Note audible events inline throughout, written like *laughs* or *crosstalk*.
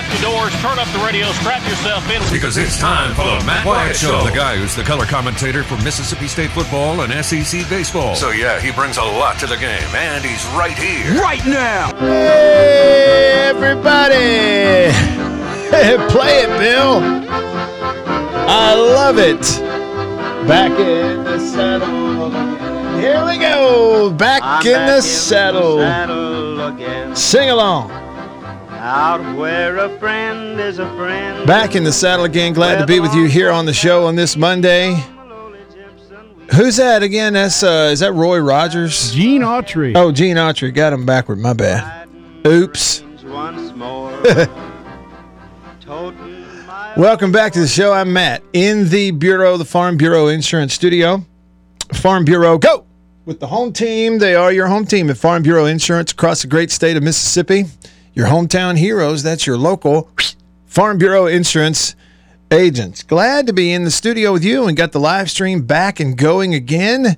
lock the doors, turn up the radio, strap yourself in. Because it's time for the Matt Wyatt Show. The guy who's the color commentator for Mississippi State football and SEC baseball. So, yeah, he brings a lot to the game, and he's right here. right now. Hey, everybody! Play it, Bill. I love it. Back in the saddle. Here we go. Back in back the saddle. saddle. Sing along. Out where a friend is a friend. Back in the saddle again. Glad to be with you here on the show on this Monday. Who's that again? That's uh, is that Roy Rogers? Gene Autry. Oh, Gene Autry. Got him backward. My bad. Oops. Once more. Toting my Welcome back to the show. I'm Matt in the Bureau, the Farm Bureau Insurance Studio. Farm Bureau, go! With the home team, they are your home team at Farm Bureau Insurance across the great state of Mississippi. Your hometown heroes, that's your local Farm Bureau Insurance agents. Glad to be in the studio with you and got the live stream back and going again.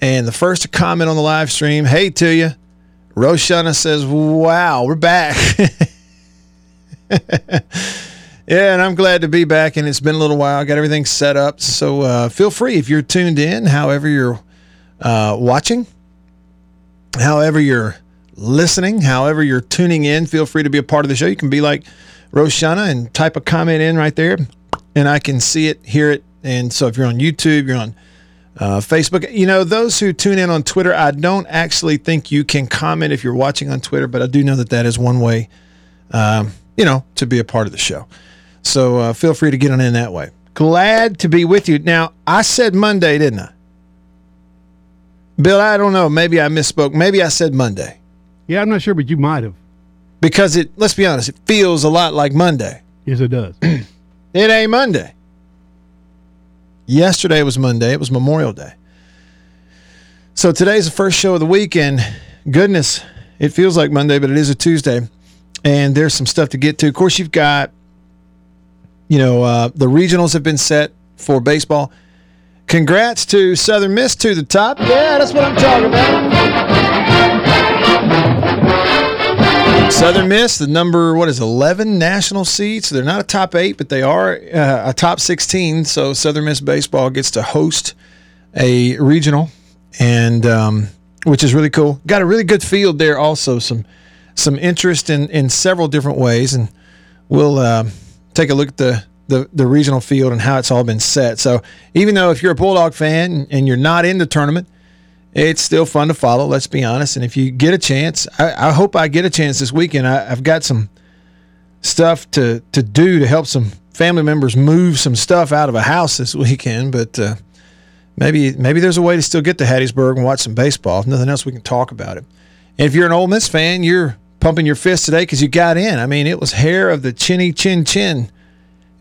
And the first to comment on the live stream, hey to you. Roshana says, wow, we're back. *laughs* Yeah, and I'm glad to be back, and it's been a little while. I got everything set up, so uh, feel free if you're tuned in, however you're uh, watching, however you're listening, however you're tuning in. Feel free to be a part of the show. You can be like Roshana and type a comment in right there, and I can see it, hear it. And so if you're on YouTube, you're on uh, Facebook. You know, those who tune in on Twitter, I don't actually think you can comment if you're watching on Twitter, but I do know that that is one way, um, you know, to be a part of the show. So uh, feel free to get on in that way. Glad to be with you. Now, I said Monday, didn't I? Bill, I don't know. Maybe I misspoke. Maybe I said Monday Yeah, I'm not sure, but you might have. because it, let's be honest, it feels a lot like Monday. Yes, it does. *clears throat* It ain't Monday. Yesterday was Monday. It was Memorial Day. So today's the first show of the week, and goodness, it feels like Monday, but it is a Tuesday. And there's some stuff to get to. Of course, you've got, you know, uh, the regionals have been set for baseball. Congrats to Southern Miss to the top. Yeah, that's what I'm talking about. Southern Miss, the number what is 11 national seeds. They're not a top eight, but they are uh, a top 16. So Southern Miss baseball gets to host a regional, and um, which is really cool. Got a really good field there. Also, some some interest in in several different ways, and we'll uh, take a look at the, the the regional field and how it's all been set. So even though if you're a Bulldog fan and you're not in the tournament, it's still fun to follow. Let's be honest. And if you get a chance, I, I hope I get a chance this weekend. I, I've got some stuff to to do to help some family members move some stuff out of a house this *laughs* weekend. But uh, maybe maybe there's a way to still get to Hattiesburg and watch some baseball. If nothing else, we can talk about it. And if you're an Ole Miss fan, you're pumping your fist today because you got in. I mean, it was hair of the chinny chin chin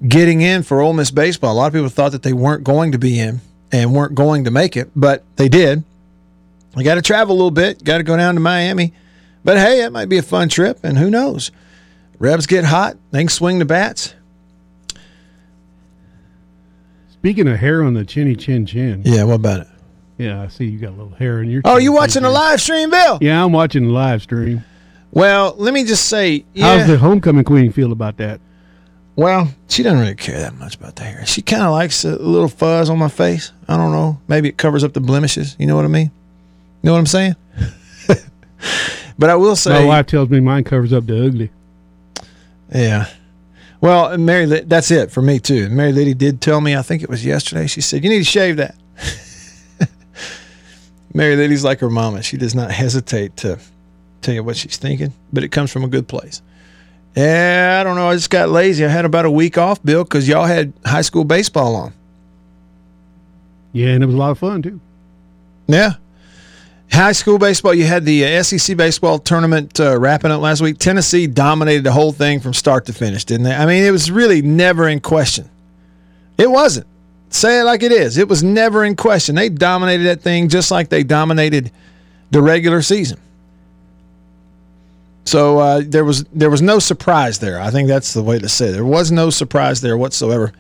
getting in for Ole Miss baseball. A lot of people thought that they weren't going to be in and weren't going to make it, but they did. You got to travel a little bit. Got to go down to Miami. But hey, it might be a fun trip, and who knows? Rebs get hot. They can swing the bats. Speaking of hair on the chinny chin chin. Yeah, what about it? Yeah, I see you got a little hair in your. Oh, you chin watching the live stream, Bill? Yeah, I'm watching the live stream. Well, let me just say, How's the homecoming queen feel about that? Well, she doesn't really care that much about the hair. She kind of likes a little fuzz on my face. I don't know. Maybe it covers up the blemishes. You know what I mean? You know what I'm saying? *laughs* but I will say, My wife tells me mine covers up the ugly. Yeah. Well, Mary, that's it for me too. Mary Liddy did tell me, I think it was yesterday, she said, you need to shave that. *laughs* Mary Liddy's like her mama. She does not hesitate to tell you what she's thinking, but it comes from a good place. Yeah, I don't know. I just got lazy. I had about a week off, Bill, because y'all had high school baseball on. Yeah, and it was a lot of fun too. Yeah. High school baseball, you had the uh, SEC baseball tournament uh, wrapping up last week. Tennessee dominated the whole thing from start to finish, didn't they? I mean, it was really never in question. It wasn't. Say it like it is. It was never in question. They dominated that thing just like they dominated the regular season. So uh, there was there was no surprise there. I think that's the way to say it. There was no surprise there whatsoever.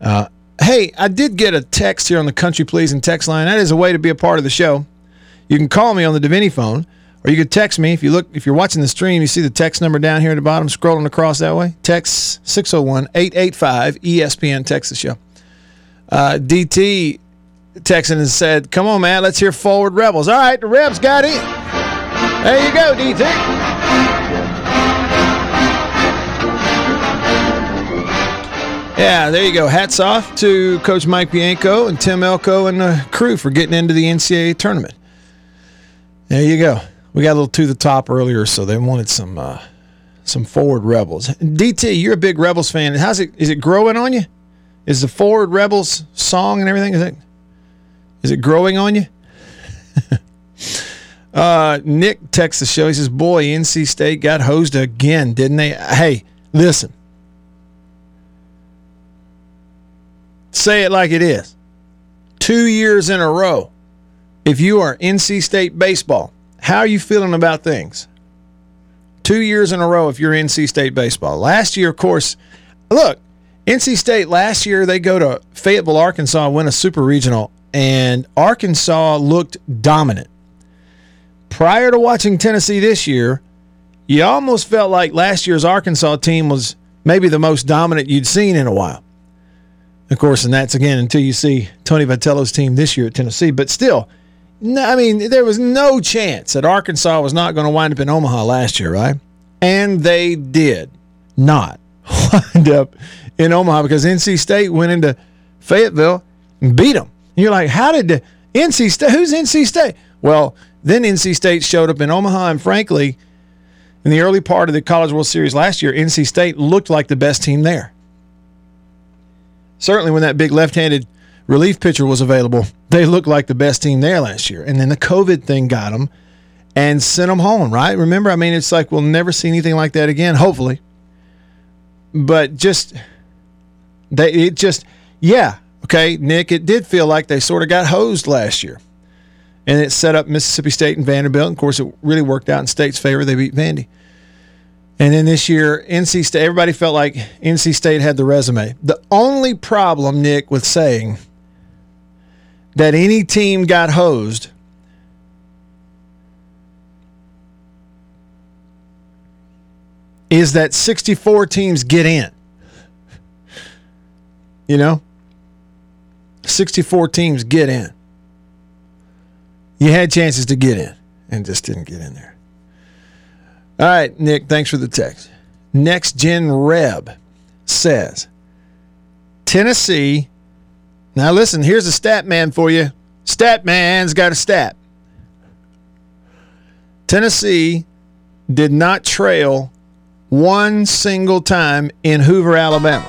Uh, hey, I did get a text here on the Country Pleasing text line. That is a way to be a part of the show. You can call me on the Davini phone, Or you could text me if you look if you're watching the stream, you see the text number down here at the bottom scrolling across that way. Text 601-885 ESPN Texas the show. Uh, DT texted and said, "Come on, man, let's hear Forward Rebels." All right, the Rebs got in. There you go, DT. Yeah, there you go. Hats off to Coach Mike Bianco and Tim Elko and the crew for getting into the NCAA tournament. There you go. We got a little to the top earlier, so they wanted some uh, some forward rebels. DT, you're a big Rebels fan. How's it? Is it growing on you? Is the forward Rebels song and everything? Is it is it growing on you? *laughs* uh, Nick texts the show. He says, "Boy, NC State got hosed again, didn't they?" Hey, listen. Say it like it is. Two years in a row. If you are NC State baseball, how are you feeling about things? Two years in a row if you're NC State baseball. Last year, of course, look, NC State last year they go to Fayetteville, Arkansas, win a super regional, and Arkansas looked dominant. Prior to watching Tennessee this year, you almost felt like last year's Arkansas team was maybe the most dominant you'd seen in a while. Of course, and that's again until you see Tony Vitello's team this year at Tennessee. But still, no, I mean, there was no chance that Arkansas was not going to wind up in Omaha last year, right? And they did not *laughs* wind up in Omaha because NC State went into Fayetteville and beat them. And you're like, how did the NC State? Who's NC State? Well, then NC State showed up in Omaha, and frankly, in the early part of the College World Series last year, NC State looked like the best team there. Certainly, when that big left-handed relief pitcher was available, they looked like the best team there last year. And then the COVID thing got them and sent them home, right? Remember, I mean, it's like we'll never see anything like that again, hopefully. But just, they, it just, yeah, okay, Nick, it did feel like they sort of got hosed last year. And it set up Mississippi State and Vanderbilt. And of course, it really worked out in State's favor. They beat Vandy. And then this year, NC State, everybody felt like NC State had the resume. The only problem, Nick, with saying that any team got hosed is that 64 teams get in. You know? 64 teams get in. You had chances to get in and just didn't get in there. All right, Nick, thanks for the text. Next Gen Reb says Tennessee. Now, listen, here's a stat man for you. Stat man's got a stat. Tennessee did not trail one single time in Hoover, Alabama.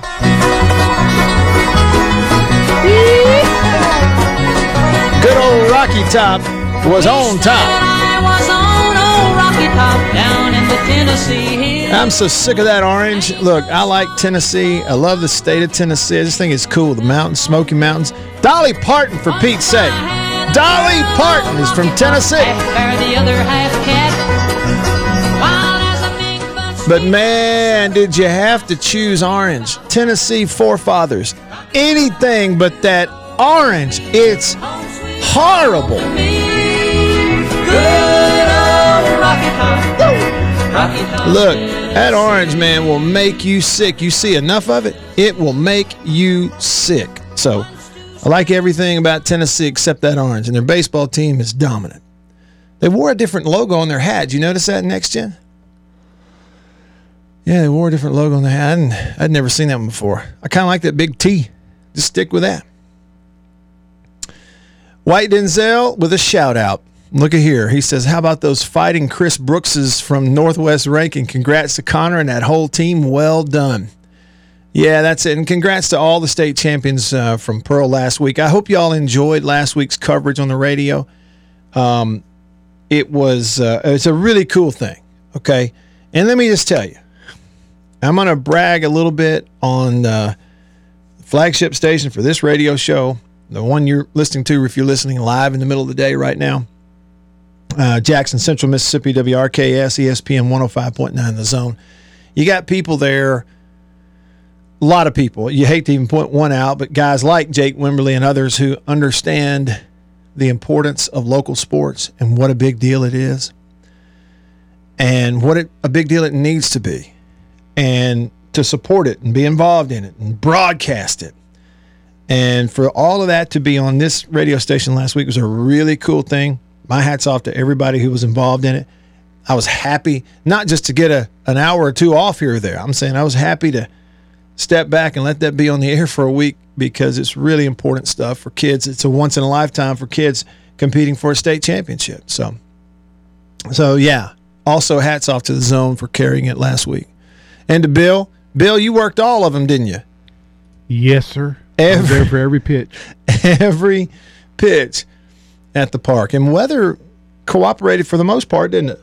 Good old Rocky Top was on top. I'm so sick of that orange. Look, I like Tennessee. I love the state of Tennessee. I just think it's cool. The mountains, Smoky Mountains. Dolly Parton, for Pete's sake. Dolly Parton is from Tennessee. But man, did you have to choose orange? Tennessee forefathers. Anything but that orange. It's horrible. Look, that orange man will make you sick. You see enough of it, it will make you sick. So, I like everything about Tennessee except that orange, and their baseball team is dominant. They wore a different logo on their hat. Did you notice that next gen? Yeah, they wore a different logo on their hat. And I'd never seen that one before. I kind of like that big T. Just stick with that. White Denzel with a shout out. Look at here. He says, How about those fighting Chris Brookses from Northwest Rankin? Congrats to Connor and that whole team. Well done. Yeah, that's it. And congrats to all the state champions uh, from Pearl last week. I hope y'all enjoyed last week's coverage on the radio. Um, it was uh, it's a really cool thing. Okay, and let me just tell you, I'm to brag a little bit on uh, the flagship station for this radio show, the one you're listening to if you're listening live in the middle of the day right now. Uh, Jackson Central Mississippi, WRKS, ESPN 105.9 The Zone. You got people there, a lot of people. You hate to even point one out, but guys like Jake Wimberly and others who understand the importance of local sports and what a big deal it is. and what it, a big deal it needs to be, and to support it and be involved in it and broadcast it. And for all of that to be on this radio station last week was a really cool thing. My hats off to everybody who was involved in it. I was happy not just to get a an hour or two off here or there. I'm saying I was happy to step back and let that be on the air for a week because it's really important stuff for kids. It's a once in a lifetime for kids competing for a state championship. So, so yeah. Also, hats off to the zone for carrying it last week, and to Bill. Bill, you worked all of them, didn't you? Yes, sir. I was Every- there for every pitch. *laughs* Every pitch at the park, and weather cooperated for the most part, didn't it?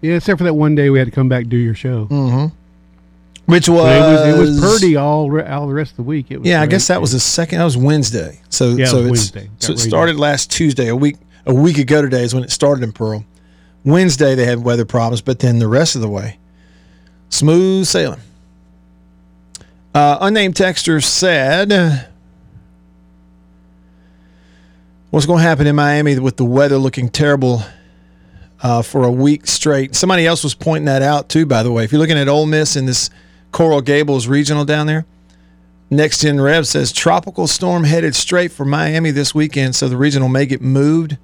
Yeah, except for that one day we had to come back and do your show. Which was it was it was Purdy all re- all the rest of the week. It was Yeah, I guess that was the second. That was Wednesday. So Yeah, it so it's, Wednesday. So it started last Tuesday, a week a week ago today is when it started in Pearl. Wednesday they had weather problems, but then the rest of the way, smooth sailing. Uh, unnamed texter said, "What's going to happen in Miami with the weather looking terrible uh, for a week straight?" Somebody else was pointing that out too. By the way, if you're looking at Ole Miss in this Coral Gables regional down there. Next Gen Reb says tropical storm headed straight for Miami this weekend, so the regional may get moved.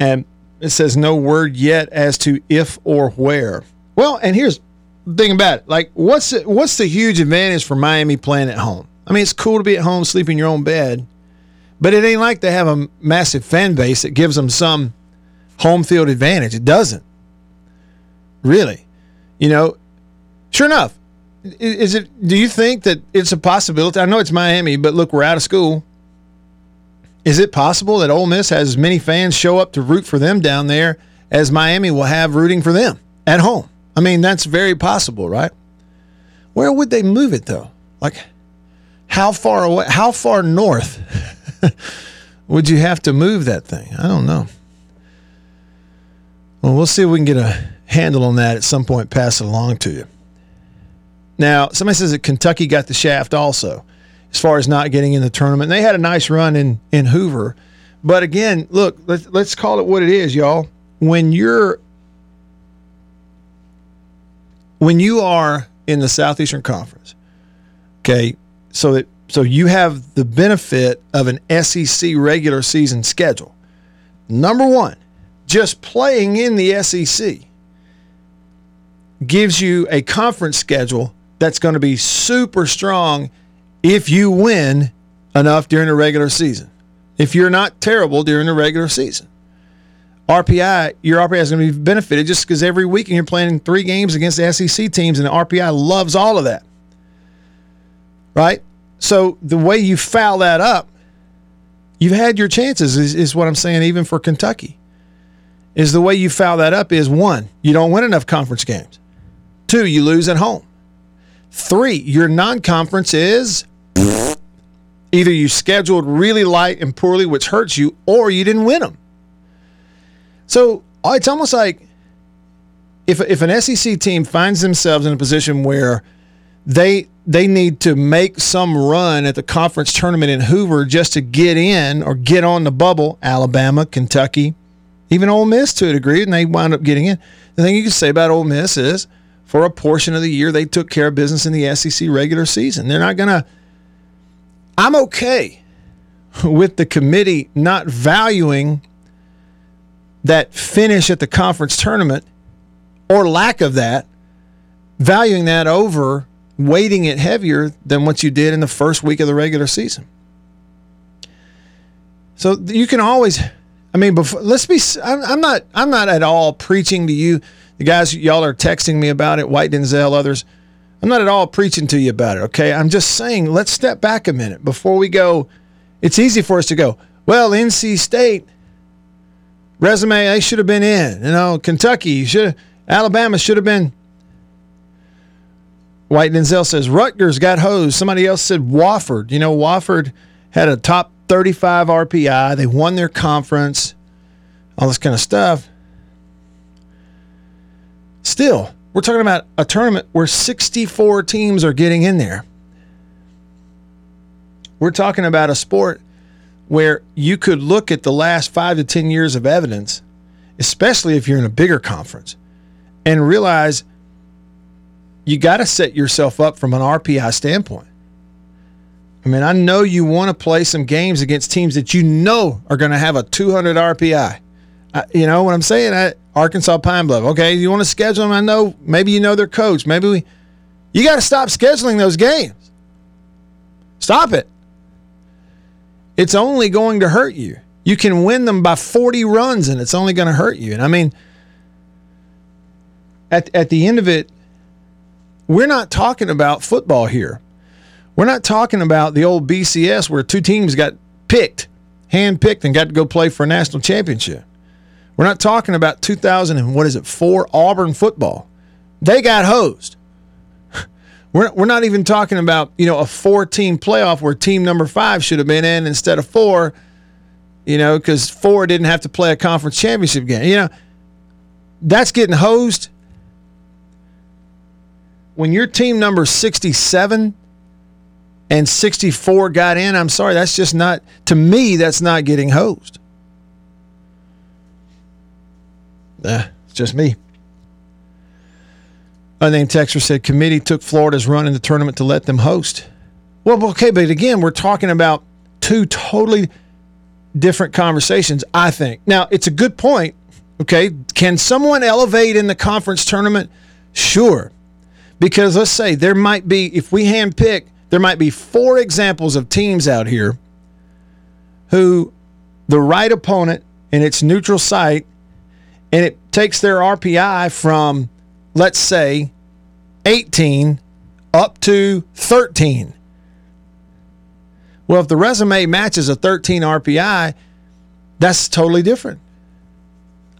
And it says no word yet as to if or where. Well, and here's the thing about it: like, what's the, what's the huge advantage for Miami playing at home? I mean, it's cool to be at home, sleep in your own bed, but it ain't like they have a massive fan base that gives them some home field advantage. It doesn't really. You know, sure enough, is it do you think that it's a possibility i know it's miami but look we're out of school is it possible that Ole Miss has as many fans show up to root for them down there as Miami will have rooting for them at home? I mean, that's very possible, right? Where would they move it though? Like, how far away? How far north *laughs* would you have to move that thing? I don't know. Well, we'll see if we can get a handle on that at some point. Pass it along to you. Now, somebody says that Kentucky got the shaft also, as far as not getting in the tournament. They had a nice run in in Hoover, but again, look, let's let's call it what it is, y'all. When you're when you are in the Southeastern Conference, okay, so that so you have the benefit of an SEC regular season schedule. Number one, just playing in the SEC gives you a conference schedule that's going to be super strong if you win enough during the regular season. If you're not terrible during the regular season. RPI, your RPI is going to be benefited just because every weekend you're playing three games against the SEC teams, and the RPI loves all of that. Right? So the way you foul that up, you've had your chances, is, is what I'm saying, even for Kentucky. Is the way you foul that up is one, you don't win enough conference games. Two, you lose at home. Three, your non conference is either you scheduled really light and poorly, which hurts you, or you didn't win them. So it's almost like if, if an SEC team finds themselves in a position where they they need to make some run at the conference tournament in Hoover just to get in or get on the bubble, Alabama, Kentucky, even Ole Miss to a degree, and they wound up getting in. The thing you can say about Ole Miss is for a portion of the year they took care of business in the SEC regular season. They're not gonna I'm okay with the committee not valuing that finish at the conference tournament or lack of that, valuing that over weighting it heavier than what you did in the first week of the regular season. So you can always, I mean, before let's be. I'm, not. I'm not at all preaching to you, the guys. Y'all are texting me about it. White Denzel, others. I'm not at all preaching to you about it. Okay, I'm just saying. Let's step back a minute before we go. It's easy for us to go. Well, NC State resume, they should have been in. You know, Kentucky should. Alabama should have been. White Denzel says Rutgers got hosed. Somebody else said Wofford. You know, Wofford had a top 35 RPI. They won their conference, all this kind of stuff. Still, we're talking about a tournament where 64 teams are getting in there. We're talking about a sport where you could look at the last five to 10 years of evidence, especially if you're in a bigger conference, and realize you got to set yourself up from an RPI standpoint. I mean, I know you want to play some games against teams that you know are going to have a 200 RPI. I, you know what I'm saying? I, Arkansas Pine Bluff. Okay, you want to schedule them? I know maybe you know their coach. Maybe we. You got to stop scheduling those games. Stop it. It's only going to hurt you. You can win them by 40 runs and it's only going to hurt you. And I mean, at, at the end of it, we're not talking about football here. We're not talking about the old BCS where two teams got picked, hand picked, and got to go play for a national championship. We're not talking about 2000 and what is it, four Auburn football. They got hosed. *laughs* We're, we're not even talking about, you know, a four team playoff where team number five should have been in instead of four, you know, because four didn't have to play a conference championship game. You know, that's getting hosed. When your team number 67 and 64 got in, I'm sorry, that's just not, to me, that's not getting hosed. Eh, it's just me. Unnamed texter said committee took Florida's run in the tournament to let them host. Well, okay, but again, we're talking about two totally different conversations, I think. Now, it's a good point. Okay. Can someone elevate in the conference tournament? Sure. Because let's say there might be, if we handpick, there might be four examples of teams out here who the right opponent in its neutral site, and it takes their RPI from let's say 18 up to 13. Well, if the resume matches a 13 RPI, that's totally different.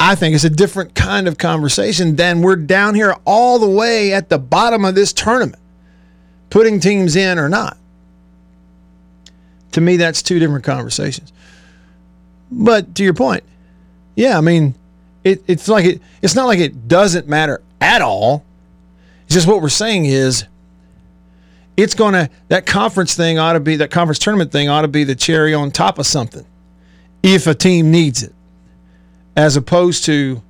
I think it's a different kind of conversation than we're down here all the way at the bottom of this tournament, putting teams in or not. To me, that's two different conversations. But to your point, yeah, I mean, it, it's like it, it's not like it doesn't matter at all. It's just what we're saying is it's going to, that conference thing ought to be, that conference tournament thing ought to be the cherry on top of something if a team needs it, as opposed to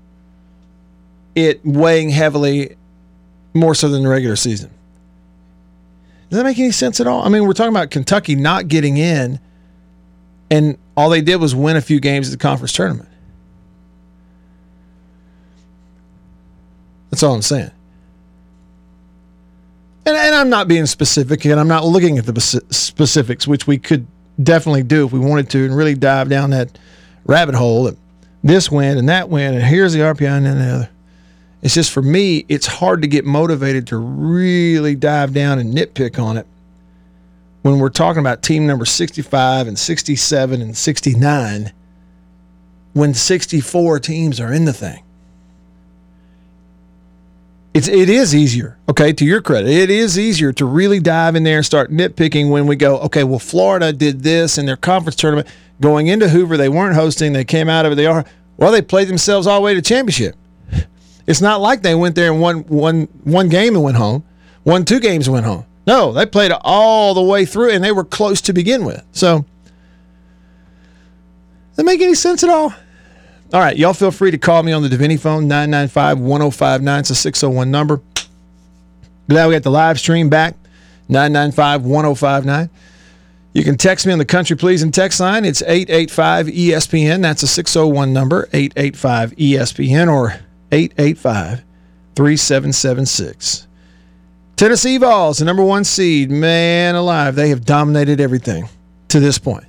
it weighing heavily more so than the regular season. Does that make any sense at all? I mean, we're talking about Kentucky not getting in, and all they did was win a few games at the conference tournament. That's all I'm saying. And, and I'm not being specific, and I'm not looking at the specifics, which we could definitely do if we wanted to, and really dive down that rabbit hole. That this win and that win, and here's the RPI and then the other. It's just for me, it's hard to get motivated to really dive down and nitpick on it when we're talking about team number 65 and 67 and 69 when 64 teams are in the thing it's it is easier. Okay, to your credit, it is easier to really dive in there and start nitpicking when we go. Okay, well, Florida did this in their conference tournament going into Hoover. They weren't hosting. They came out of it. They are. Well, they played themselves all the way to championship. It's not like they went there and won one one game and went home, won two games and went home. No, they played all the way through and they were close to begin with. So, does that make any sense at all? All right, y'all feel free to call me on the Davini phone, 995 1059. It's a 601 number. Glad we got the live stream back, 995 1059. You can text me on the Country Pleasing text line. It's 885 ESPN. That's a 601 number, 885 ESPN or 885 3776. Tennessee Vols, the number one seed. Man alive, they have dominated everything to this point.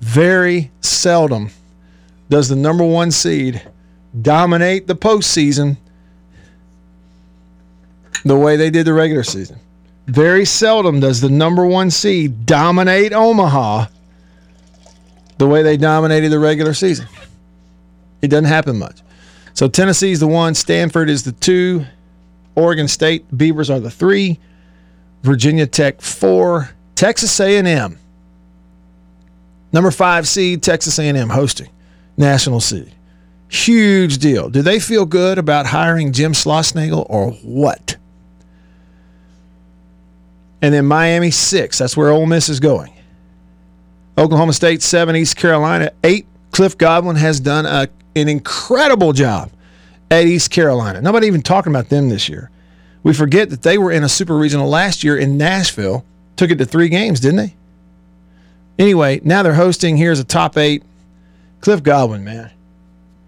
Very seldom does the number one seed dominate the postseason the way they did the regular season. Very seldom does the number one seed dominate Omaha the way they dominated the regular season. It doesn't happen much. So Tennessee's the one, Stanford is the two, Oregon State Beavers are the three, Virginia Tech four, Texas A&M number five seed Texas A&M hosting national City. Huge deal. Do they feel good about hiring Jim Schlossnagle or what? And then Miami six. That's where Ole Miss is going. Oklahoma State seven. East Carolina eight. Cliff Godwin has done a, an incredible job at East Carolina. Nobody even talking about them this year. We forget that they were in a super regional last year in Nashville. Took it to three games, didn't they? Anyway, now they're hosting. Here's a top eight. Cliff Godwin, man.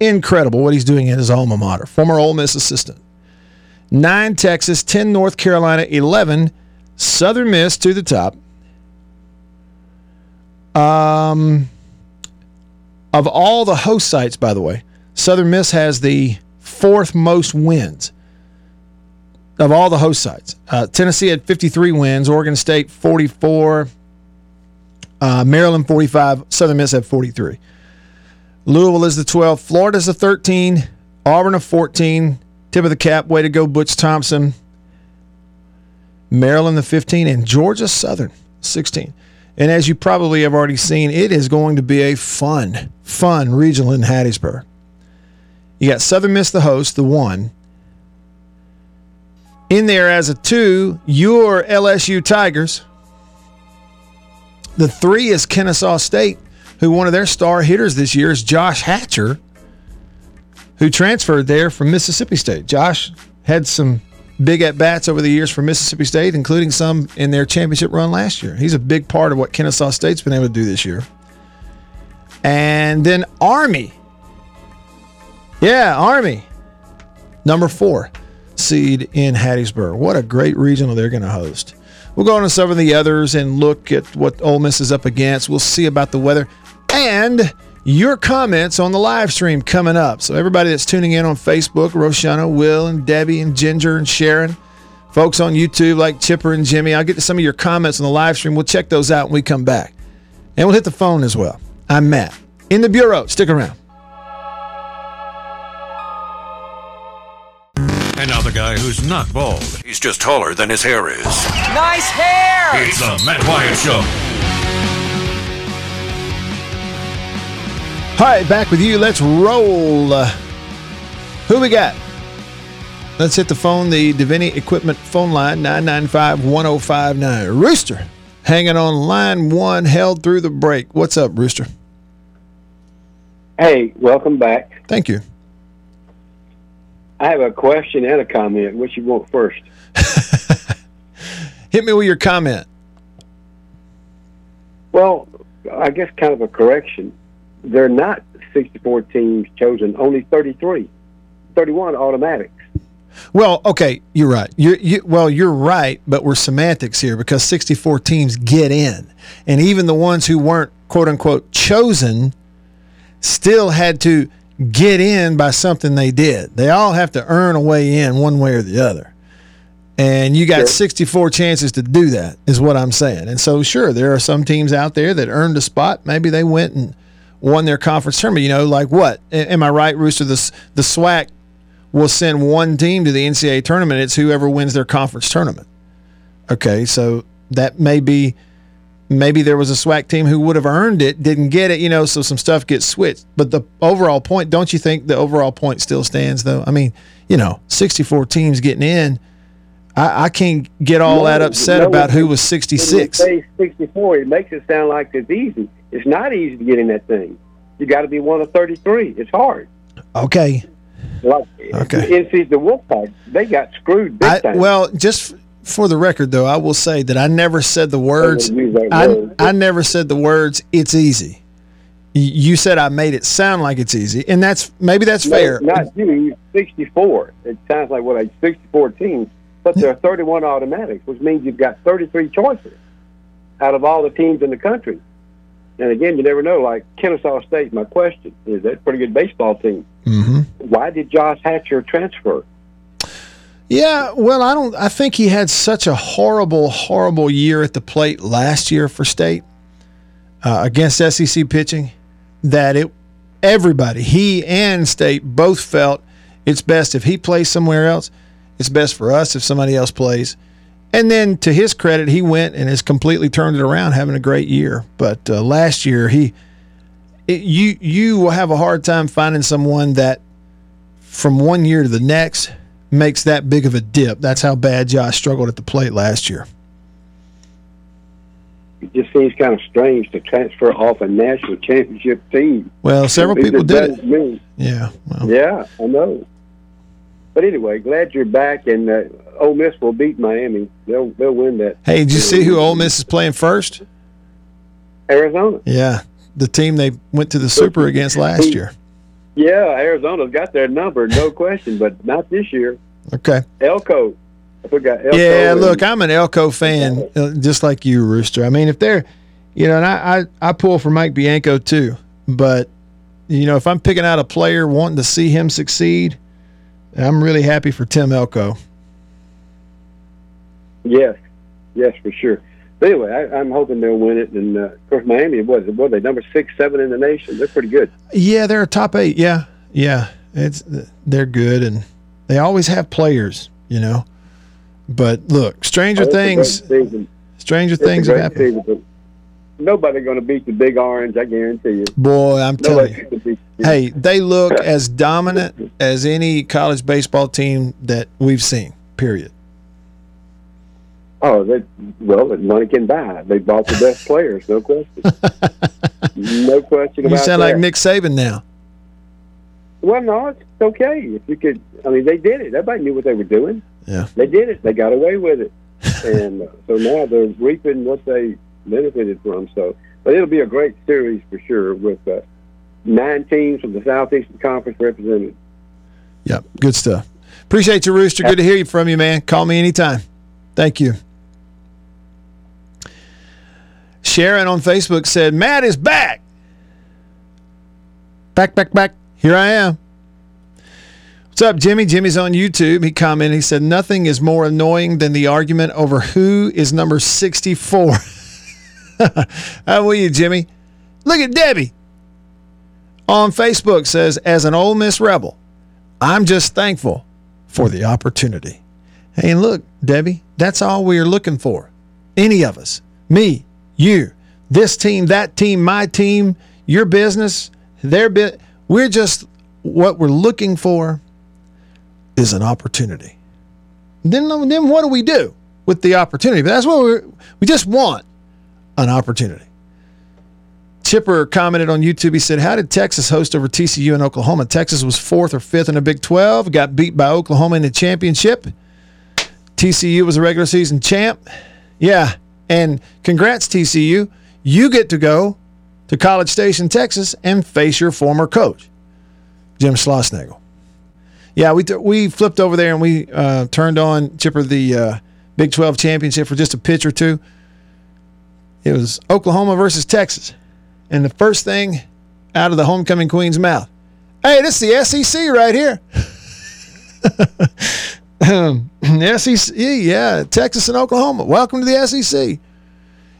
Incredible what he's doing at his alma mater. Former Ole Miss assistant. Nine Texas, 10 North Carolina, 11 Southern Miss to the top. Um, of all the host sites, by the way, Southern Miss has the fourth most wins of all the host sites. Uh, Tennessee had 53 wins, Oregon State 44, uh, Maryland 45, Southern Miss had 43. Louisville is the 12th, Florida's the 13, Auburn a 14, tip of the cap, way to go, Butch Thompson. Maryland the 15, and Georgia Southern 16. And as you probably have already seen, it is going to be a fun, fun regional in Hattiesburg. You got Southern Miss, the host, the one. In there as a two, your LSU Tigers. The three is Kennesaw State, who one of their star hitters this year is Josh Hatcher, who transferred there from Mississippi State. Josh had some big at bats over the years for Mississippi State, including some in their championship run last year. He's a big part of what Kennesaw State's been able to do this year. And then Army. Yeah, Army. Number four seed in Hattiesburg. What a great regional they're going to host. We'll go on to some of the others and look at what Ole Miss is up against. We'll see about the weather and your comments on the live stream coming up. So everybody that's tuning in on Facebook, Roshana, Will, and Debbie, and Ginger, and Sharon, folks on YouTube like Chipper and Jimmy, I'll get to some of your comments on the live stream. We'll check those out when we come back. And we'll hit the phone as well. I'm Matt. In the Bureau. Stick around. And now the guy who's not bald. He's just taller than his hair is. Nice hair! It's the Matt Wyatt Show. All right, back with you. Let's roll. Uh, who we got? Let's hit the phone, the Davini Equipment phone line, 995 1059. Rooster, hanging on line one, held through the break. What's up, Rooster? Hey, welcome back. Thank you. I have a question and a comment. Which you want first? *laughs* Hit me with your comment. Well, I guess kind of a correction. They're not 64 teams chosen, only 33. 31 automatics. Well, okay, you're right. You're, you, well, you're right, but we're semantics here because 64 teams get in, and even the ones who weren't quote unquote chosen still had to get in by something they did. They all have to earn a way in one way or the other. And you got sure. 64 chances to do that, is what I'm saying. And so, sure, there are some teams out there that earned a spot. Maybe they went and won their conference tournament. You know, like what? Am I right, Rooster? The, the SWAC will send one team to the NCAA tournament. It's whoever wins their conference tournament. Okay, so that may be maybe there was a SWAC team who would have earned it, didn't get it, you know, so some stuff gets switched. But the overall point, don't you think the overall point still stands, though? I mean, you know, 64 teams getting in. I, I can't get all no, that upset no, about who was 66. 64, it makes it sound like it's easy. It's not easy to get in that thing. You got to be one of 33. It's hard. Okay. Like, okay. NC the Wolfpack, they got screwed big I, time. Well, just for the record, though, I will say that I never said the words. I, I never said the words. It's easy. You said I made it sound like it's easy, and that's maybe that's no, fair. Not you. Sixty-four. It sounds like what I sixty-four teams, but there are thirty-one automatics, which means you've got thirty-three choices out of all the teams in the country. And again, you never know. Like Kennesaw State, my question is that pretty good baseball team. Mm-hmm. Why did Josh Hatcher transfer? Yeah, well, I don't. I think he had such a horrible, horrible year at the plate last year for State uh, against SEC pitching that it everybody, he and State, both felt it's best if he plays somewhere else. It's best for us if somebody else plays. And then, to his credit, he went and has completely turned it around, having a great year. But uh, last year, he it, you you will have a hard time finding someone that from one year to the next makes that big of a dip. That's how bad Josh struggled at the plate last year. It just seems kind of strange to transfer off a national championship team. Well, several people did it. Yeah. Well. Yeah, I know. but anyway, glad you're back, and uh, Ole Miss will beat Miami. They'll they'll win that. Hey, did you see who Ole Miss is playing first? Arizona. Yeah, the team they went to the Super against last year. Yeah, Arizona's got their number, no question, but not this year. Okay. Elko. I forgot. Elko yeah, look, I'm an Elko fan, uh, just like you, Rooster. I mean, if they're, you know, and I, I, I pull for Mike Bianco too, but you know, if I'm picking out a player wanting to see him succeed, I'm really happy for Tim Elko. Yes, yes, for sure. But anyway, I, am hoping they'll win it. And uh, of course, Miami was what they number six, seven in the nation. They're pretty good. Yeah, they're a top eight. Yeah, yeah, it's they're good, and they always have players, you know. But look, stranger oh, things, stranger it's things have happened. Nobody going to beat the Big Orange, I guarantee you. Boy, I'm telling you. Hey, they look as dominant as any college baseball team that we've seen. Period. Oh, they, well, money can buy. They bought the best players, no question. *laughs* no question about that. You sound that. like Nick Saban now. Well, no, it's okay. If you could, I mean, they did it. Everybody knew what they were doing. Yeah. They did it. They got away with it. and uh, so now they're reaping what they benefited from. So, but it'll be a great series for sure with uh, nine teams from the Southeastern Conference represented. Yep, good stuff. Appreciate you, Rooster. Good to hear you from you, man. Call me anytime. Thank you. Sharon on Facebook said, Matt is back. Back, back, back. Here I am. What's up, Jimmy? Jimmy's on YouTube. He commented, he said, Nothing is more annoying than the argument over who is number 64. *laughs* How are you, Jimmy? Look at Debbie on Facebook says, As an Ole Miss Rebel, I'm just thankful for the opportunity. Hey, and look, Debbie, that's all we're looking for. Any of us, me, you, this team, that team, my team, your business, their bit. We're just what we're looking for is an opportunity. Then, then what do we do with the opportunity? But that's what we we just want an opportunity. Chipper commented on YouTube. He said, How did Texas host over TCU in Oklahoma? Texas was fourth or fifth in the Big 12, got beat by Oklahoma in the championship. TCU was a regular season champ. Yeah, and congrats, TCU. You get to go to College Station, Texas, and face your former coach, Jim Schlossnagle. Yeah, we, we flipped over there and we uh, turned on Chipper the uh, Big 12 championship for just a pitch or two. It was Oklahoma versus Texas. And the first thing out of the homecoming queen's mouth, hey, this is the SEC right here. *laughs* *clears throat* SEC, yeah, Texas and Oklahoma. Welcome to the SEC.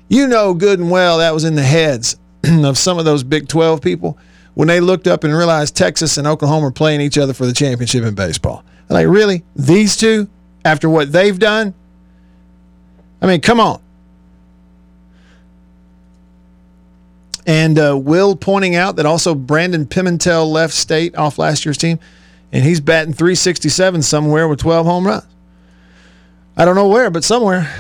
You know good and well that was in the heads *clears throat* of some of those Big 12 people when they looked up and realized Texas and Oklahoma are playing each other for the championship in baseball. Like, really? These two, after what they've done? I mean, come on. And uh, Will pointing out that also Brandon Pimentel left state off last year's team and he's batting 367 somewhere with 12 home runs. I don't know where, but somewhere.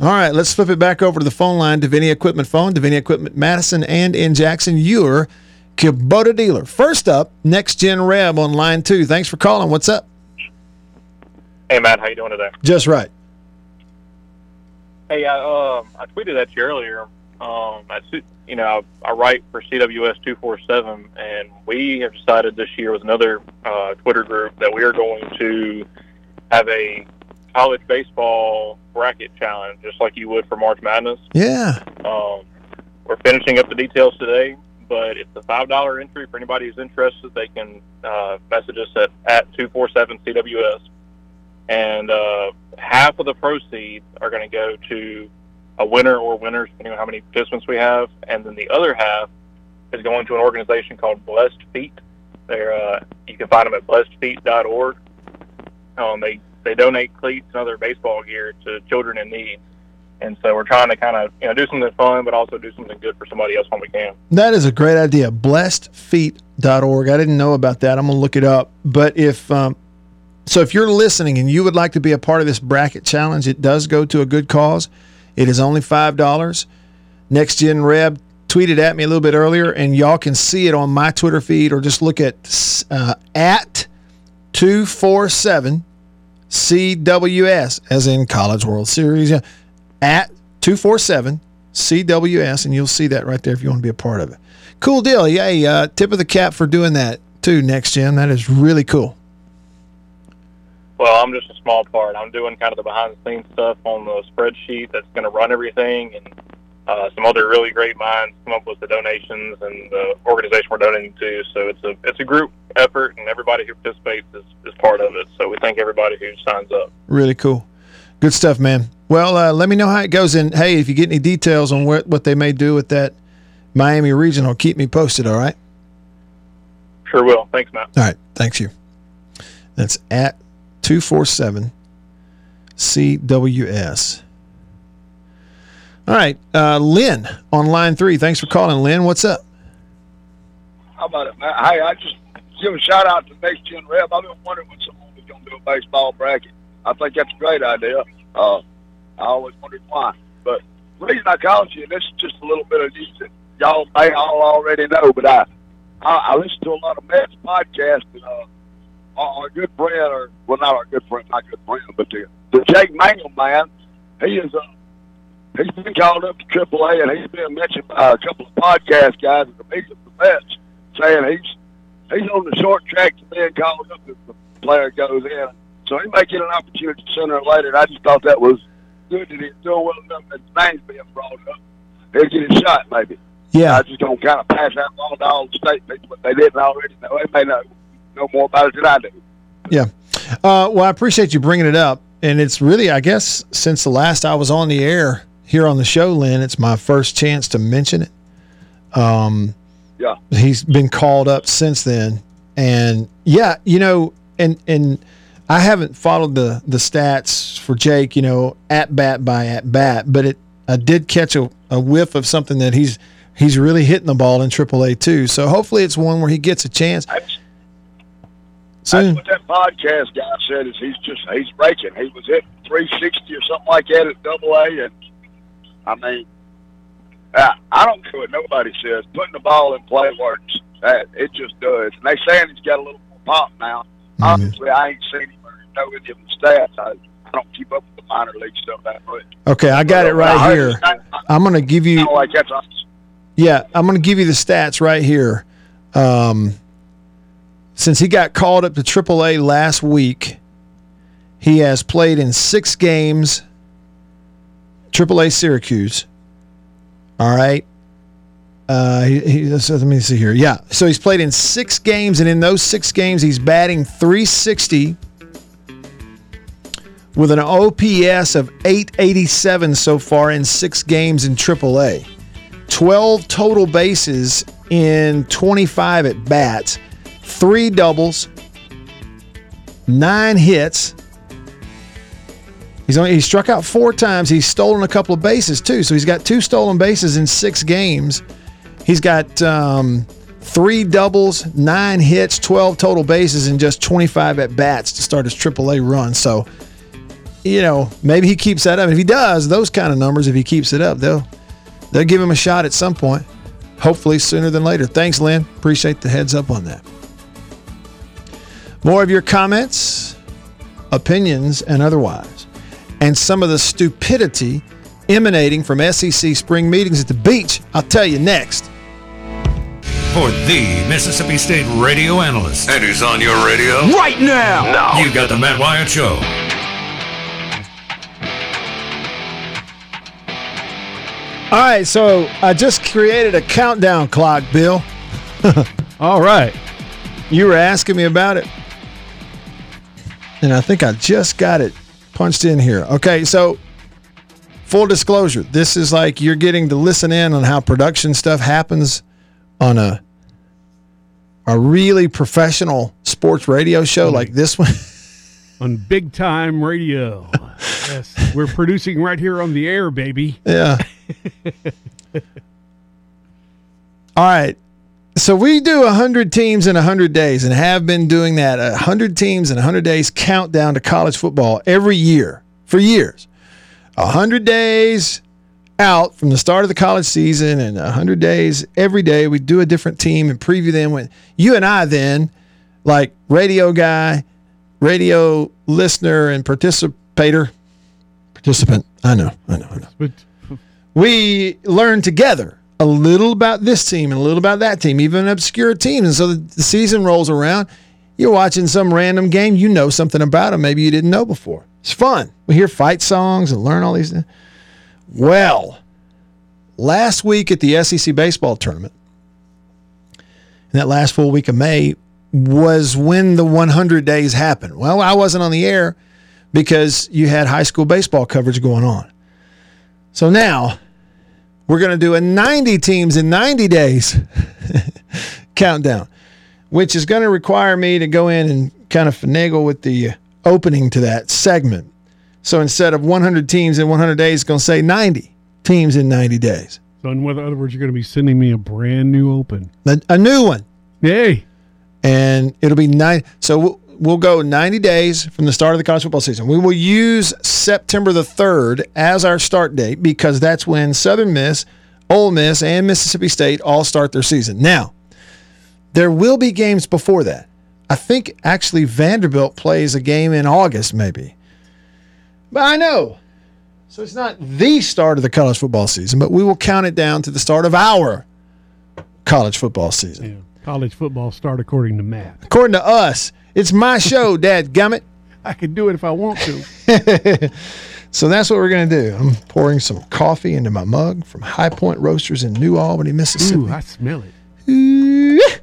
All right, let's flip it back over to the phone line, Davini Equipment phone, Davini Equipment Madison and in Jackson, your Kubota dealer. First up, Next Gen Reb on line two. Thanks for calling. What's up? Hey, Matt, how you doing today? Just right. Hey, I, um, I tweeted at you earlier. Um, I, you know, I, I write for CWS two four seven, and we have decided this year with another uh, Twitter group that we are going to have a college baseball bracket challenge, just like you would for March Madness. Yeah. Um, we're finishing up the details today, but it's a five dollar entry for anybody who's interested. They can uh, message us at at two four seven CWS, and uh, half of the proceeds are going to go to a winner or winners, depending on how many participants we have, and then the other half is going to an organization called Blessed Feet. They're uh, you can find them at blessedfeet.org. Um, they they donate cleats and other baseball gear to children in need. And so we're trying to kind of you know do something fun, but also do something good for somebody else when we can. That is a great idea. Blessedfeet.org. I didn't know about that. I'm gonna look it up. But if um, so, if you're listening and you would like to be a part of this bracket challenge, it does go to a good cause. It is only $5. Next Gen Reb tweeted at me a little bit earlier, and y'all can see it on my Twitter feed or just look at uh, at 247 CWS, as in College World Series, at 247 CWS, and you'll see that right there if you want to be a part of it. Cool deal. Yay. Uh, tip of the cap for doing that, too, Next Gen. That is really cool. Well, I'm just a small part. I'm doing kind of the behind the scenes stuff on the spreadsheet that's going to run everything, and uh, some other really great minds come up with the donations and the organization we're donating to. So it's a it's a group effort, and everybody who participates is, is part of it. So we thank everybody who signs up. Really cool, good stuff, man. Well, uh, let me know how it goes, and hey, if you get any details on what what they may do with that Miami regional, keep me posted. All right. Sure will. Thanks, Matt. All right. Thanks you. That's at 247 CWS. All right. Uh, Lynn on line three. Thanks for calling, Lynn. What's up? How about it, man? Hey, I just give a shout out to Next Gen Reb. I've been wondering when someone was going to do a baseball bracket. I think that's a great idea. Uh, I always wondered why. But the reason I called you, and this is just a little bit of news that y'all may all already know, but I, I, I listen to a lot of Mets podcasts, and uh, our, good friend, or well, not our good friend, not good friend, but the, the Jake Mangum man, he is uh, he's been called up to AAA, and he's been mentioned by a couple of podcast guys at the meeting of the Mets, saying he's he's on the short track to being called up if the player goes in. So he may get an opportunity sooner or later. And I just thought that was good that he's doing well enough that his name's being brought up. He'll get his shot, maybe. Yeah. I just gonna kind of pass that on to all the state people, but they didn't already know. They may know know more about it than I do. Yeah. Uh, well, I appreciate you bringing it up, and it's really, I guess, since the last I was on the air here on the show, Lynn, it's my first chance to mention it. Um, yeah. He's been called up since then, and yeah, you know, and and I haven't followed the the stats for Jake, you know, at bat by at bat, but it I did catch a, a whiff of something that he's he's really hitting the ball in AAA too. So hopefully it's one where he gets a chance. That's. That's what that podcast guy said is he's just he's breaking. He was at 360 or something like that at Double A, and I mean, I, I don't care what nobody says. Putting the ball in play works. That it just does. And they saying he's got a little more pop now. Mm-hmm. Obviously, I ain't seen him or know any of the stats. I, I don't keep up with the minor league stuff that much. Okay, I got it right here. I'm going to give you. Like. Yeah, I'm going to give you the stats right here. Um, since he got called up to AAA last week, he has played in six games. AAA Syracuse. All right. Uh, he, he, so let me see here. Yeah. So he's played in six games, and in those six games, he's batting 360 with an OPS of 887 so far in six games in AAA. 12 total bases in 25 at bats, three doubles, nine hits. He's only he struck out four times. He's stolen a couple of bases too. So he's got two stolen bases in six games. He's got um, three doubles, nine hits, 12 total bases, and just 25 at bats to start his AAA run. So, you know, maybe he keeps that up. If he does, those kind of numbers, if he keeps it up, they'll they'll give him a shot at some point. Hopefully sooner than later. Thanks, Lynn. Appreciate the heads up on that. More of your comments, opinions, and otherwise, and some of the stupidity emanating from SEC spring meetings at the beach. I'll tell you next. For the Mississippi State radio analyst. And who's on your radio? Right now. Now. You got the Matt Wyatt Show. All right, so I just created a countdown clock, Bill. *laughs* All right. You were asking me about it. And I think I just got it punched in here. Okay, so full disclosure, this is like you're getting to listen in on how production stuff happens on a a really professional sports radio show mm-hmm. like this one. *laughs* on big time radio. *laughs* yes, we're producing right here on the air, baby. Yeah. *laughs* All right. So we do 100 teams in 100 days and have been doing that 100 teams in 100 days countdown to college football every year for years. 100 days out from the start of the college season and 100 days every day we do a different team and preview them when you and I then like radio guy radio listener and participator, participant. I know, I know, I know. We learn together a little about this team and a little about that team, even obscure teams. And so the, season rolls around. You're watching some random game. You know something about them. Maybe you didn't know before. It's fun. We hear fight songs and learn all these things. Well, last week at the SEC baseball tournament, in that last full week of May, was when the 100 days happened. Well, I wasn't on the air because you had high school baseball coverage going on. So now we're going to do a 90 teams in 90 days *laughs* countdown, which is going to require me to go in and kind of finagle with the uh, opening to that segment. So instead of 100 teams in 100 days, it's going to say 90 teams in 90 days. so in other words, you're going to be sending me a brand new open. A, a new one. Yay! and it'll be nine. So we'll, go 90 days from the start of the college football season. We will use September the 3rd as our start date because that's when Southern Miss, Ole Miss, and Mississippi State all start their season. Now, there will be games before that. I think actually Vanderbilt plays a game in August, maybe. But I know. So it's not the start of the college football season, but we will count it down to the start of our college football season. Yeah. College football start according to Matt. According to us, it's my show, *laughs* Dad Gummit. I can do it if I want to. *laughs* So that's what we're going to do. I'm pouring some coffee into my mug from High Point Roasters in New Albany, Mississippi. Ooh, I smell it. *laughs*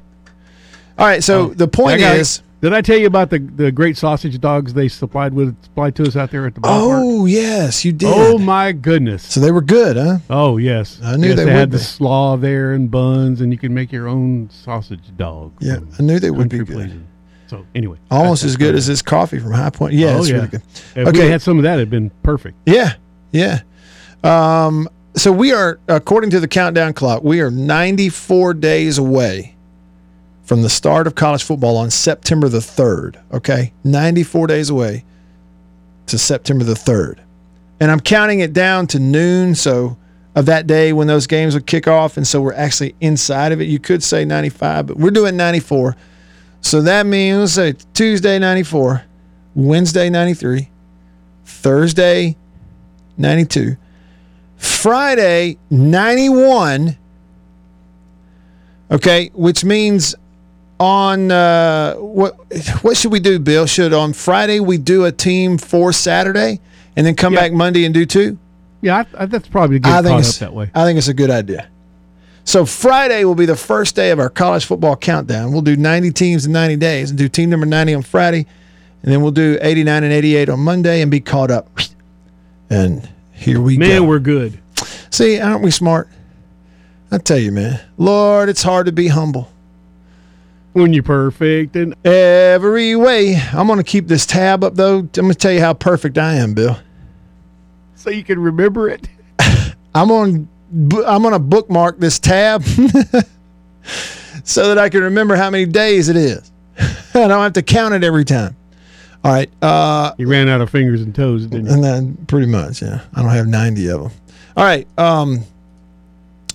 All right, so oh, the point is got it. is, Did I tell you about the, the great sausage dogs they supplied with supplied to us out there at the ballpark? oh yes, you did. Oh my goodness! So they were good, huh? Oh yes, I knew yes, they they would had the slaw there and buns, and you can make your own sausage dog. Yeah, I knew they would be good. Pleasing. So anyway, Almost as good as this coffee from High Point. Yeah, oh it's yeah. really good. If Okay. had some of that, it'd been perfect. Yeah, yeah. Um, so we are, according to the countdown clock, we are 94 days away from the start of college football on September the 3rd. Okay, 94 days away to September the 3rd, and I'm counting it down to noon. So of that day when those games would kick off, and so we're actually inside of it. You could say 95, but we're doing 94. So that means let's say Tuesday 94, Wednesday 93, Thursday 92. Friday, 91. Okay, which means on uh, what what should we do, Bill? Should on Friday we do a team for Saturday and then come Yeah. back Monday and do two? Yeah, I, I, that's probably a good I think it's that way. I think it's a good idea. So Friday will be the first day of our college football countdown. We'll do 90 teams in 90 days and do team number 90 on Friday, and then we'll do 89 and 88 on Monday and be caught up. And here we Man, go. Man, we're good. See, aren't we smart? I tell you, man. Lord, it's hard to be humble. When you're perfect and Every way. I'm going to keep this tab up, though. I'm going to tell you how perfect I am, Bill. so you can remember it. *laughs* I'm on. I'm going to bookmark this tab *laughs* so that I can remember how many days it is. *laughs* I don't have to count it every time. All right. Uh, You ran out of fingers and toes, didn't you? and then pretty much, yeah. I don't have 90 of them. All right. Um,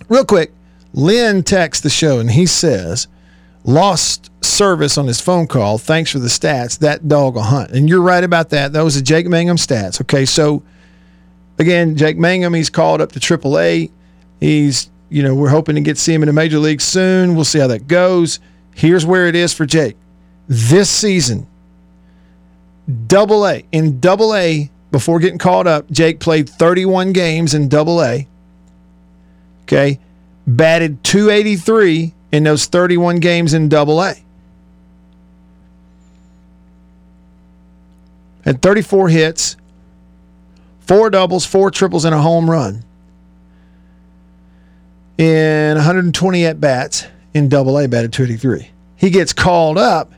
real quick, Lynn texts the show and he says, lost service on his phone call. Thanks for the stats. That dog will hunt. And you're right about that. Those are Jake Mangum stats. Okay. So again, Jake Mangum, he's called up to AAA. He's, you know, we're hoping to get see him in the major league soon. We'll see how that goes. Here's where it is for Jake. This season, double A. In double A, before getting called up, Jake played 31 games in double A. Okay. Batted 283 in those 31 games in double A. Had 34 hits, four doubles, four triples, and a home run in 120 at bats in double A, batted 283. He gets called up.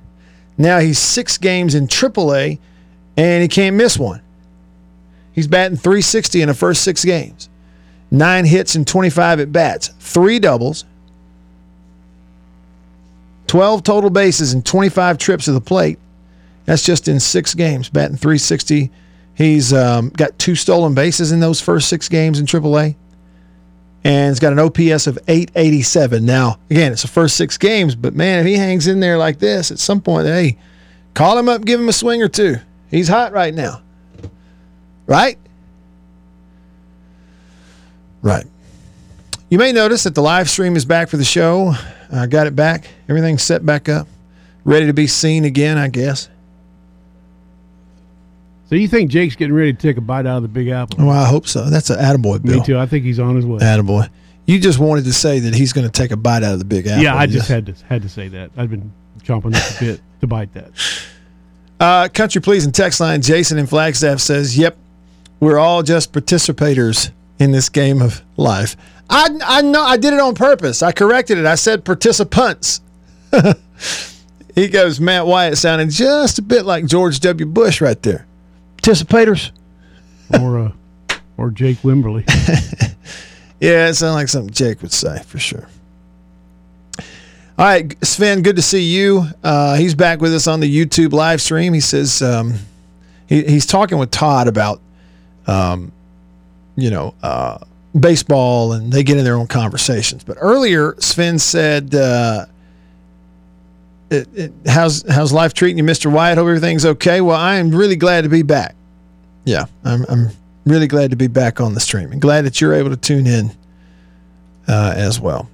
Now he's six games in triple A and he can't miss one. He's batting 360 in the first six games, nine hits and 25 at bats, three doubles, 12 total bases, and 25 trips to the plate. That's just in six games, batting 360. He's um, got two stolen bases in those first six games in AAA, and he's got an OPS of 887. Now, again, it's the first six games, but man, if he hangs in there like this, at some point, hey, Call him up, give him a swing or two. He's hot right now. Right? Right. You may notice that the live stream is back for the show. I got it back. Everything's set back up. Ready to be seen again, I guess. So you think Jake's getting ready to take a bite out of the Big Apple? Well, I hope so. That's an attaboy, Bill. Me too. I think he's on his way. Attaboy. You just wanted to say that he's going to take a bite out of the big apple. yeah, I just had to had to say that. I've been chomping at the *laughs* bit to bite that. Uh, country please and text line Jason in Flagstaff says, "Yep, we're all just participators in this game of life." I I know I did it on purpose. I corrected it. I said participants. *laughs* he goes, Matt Wyatt sounded just a bit like George W. Bush right there. Participators. *laughs* Or uh, or Jake Wimberly. *laughs* Yeah, it sounds like something Jake would say for sure. All right, Sven, good to see you. Uh, he's back with us on the YouTube live stream. He says um, he, he's talking with Todd about, um, you know, uh, baseball, and they get in their own conversations. But earlier, Sven said, uh, it, it, "How's how's life treating you, Mister Wyatt? Hope everything's okay." Well, I am really glad to be back. Yeah, I'm, I'm really glad to be back on the stream and glad that you're able to tune in uh, as well.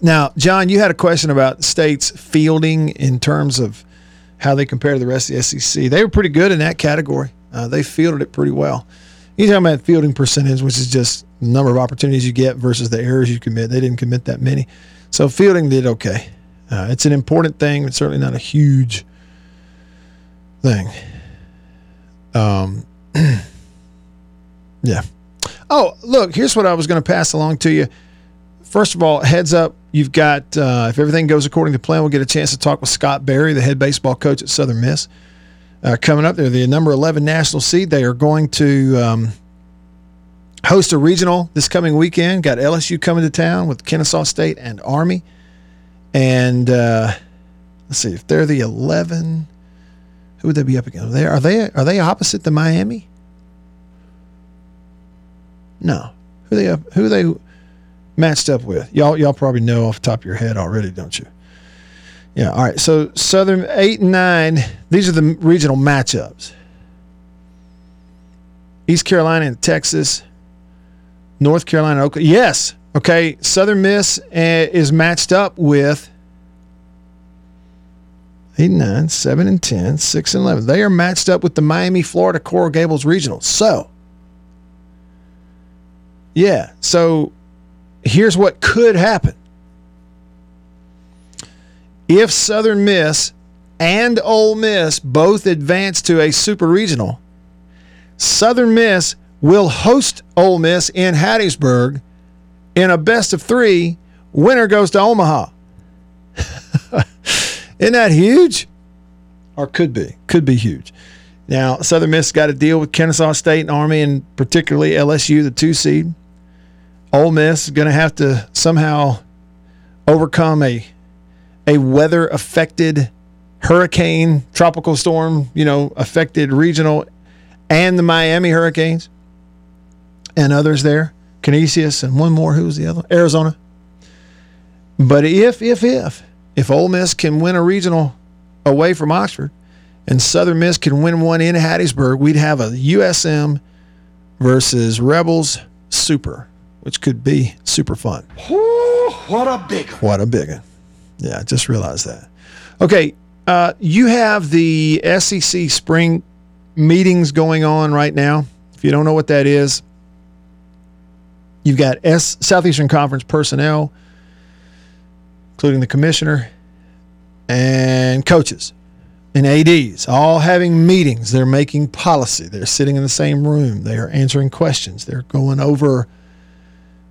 Now, John, you had a question about states fielding in terms of how they compare to the rest of the SEC. They were pretty good in that category. Uh, they fielded it pretty well. You talking about fielding percentage, which is just number of opportunities you get versus the errors you commit. They didn't commit that many, so fielding did okay. Uh, it's an important thing. but certainly not a huge thing. Um, *clears throat* yeah. Oh, look, here's what I was going to pass along to you. First of all, heads up, you've got, uh, if everything goes according to plan, we'll get a chance to talk with Scott Berry, the head baseball coach at Southern Miss. Uh, coming up, they're the number 11 national seed. They are going to um, host a regional this coming weekend. Got LSU coming to town with Kennesaw State and Army. And uh, let's see, if they're the 11, who would they be up against? Are they, are they, are they opposite the Miami? No. Who they up, who they matched up with? Y'all y'all probably know off the top of your head already, don't you? Yeah, all right. So Southern 8 and 9, these are the regional matchups. East Carolina and Texas, North Carolina, Okay. Yes. Okay, Southern Miss uh, is matched up with 8 and 9, 7 and 10, 6 and 11. They are matched up with the Miami, Florida Coral Gables Regional. So, yeah. So here's what could happen. If Southern Miss and Ole Miss both advance to a super regional, Southern Miss will host Ole Miss in Hattiesburg in a best of three. Winner goes to Omaha. *laughs* Isn't that huge? Or could be. Could be huge. Now, Southern Miss got to deal with Kennesaw State and Army, and particularly LSU, the two seed. Ole Miss is going to have to somehow overcome a a weather affected hurricane, tropical storm, you know, affected regional and the Miami Hurricanes and others there. Canisius and one more. Who was the other? Arizona. But if, if, if, if Ole Miss can win a regional away from Oxford and Southern Miss can win one in Hattiesburg, we'd have a USM versus Rebels Super, which could be super fun. what a big one. What a big one. Yeah, just realized that. Okay, uh, you have the SEC spring meetings going on right now. If you don't know what that is, you've got S Southeastern Conference personnel, including the commissioner and coaches and ADs, all having meetings. They're making policy. They're sitting in the same room. They are answering questions. They're going over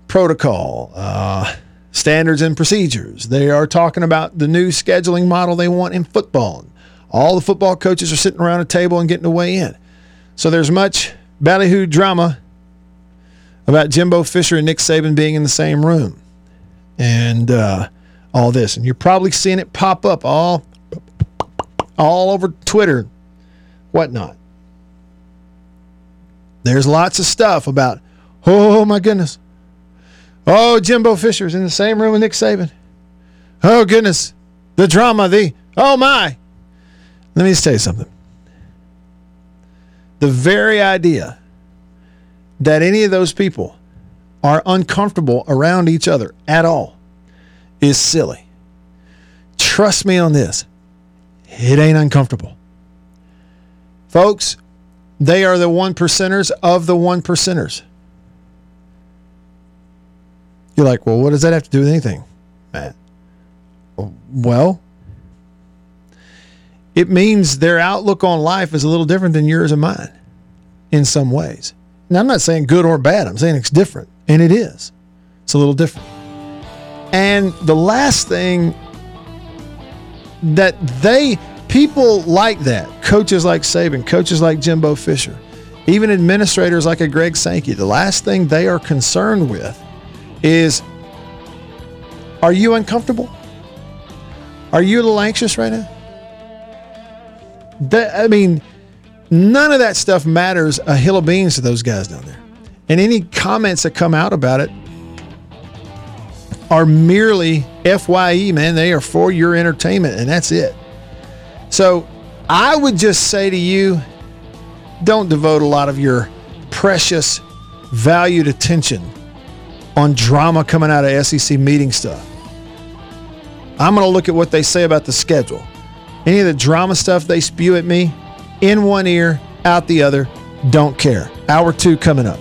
protocol. Uh, standards and procedures. They are talking about the new scheduling model they want in football. All the football coaches are sitting around a table and getting to weigh in. So there's much ballyhoo drama about Jimbo Fisher and Nick Saban being in the same room and uh, all this. And you're probably seeing it pop up all, all over Twitter, whatnot. There's lots of stuff about, oh my goodness, Oh, Jimbo Fisher's in the same room with Nick Saban. Oh, goodness. The drama, the, oh my. Let me just tell you something. The very idea that any of those people are uncomfortable around each other at all is silly. Trust me on this. It ain't uncomfortable. Folks, they are the one percenters of the one percenters. You're like, well, what does that have to do with anything, Matt? Well, it means their outlook on life is a little different than yours and mine in some ways. Now, I'm not saying good or bad, I'm saying it's different, and it is. It's a little different. And the last thing that they, people like that, coaches like Saban, coaches like Jimbo Fisher, even administrators like a Greg Sankey, the last thing they are concerned with is are you uncomfortable? Are you a little anxious right now? That, I mean, none of that stuff matters a hill of beans to those guys down there. And any comments that come out about it are merely FYE, man. They are for your entertainment, and that's it. So I would just say to you don't devote a lot of your precious, valued attention on drama coming out of SEC meeting stuff. I'm going to look at what they say about the schedule. Any of the drama stuff they spew at me, in one ear, out the other, don't care. Hour two coming up.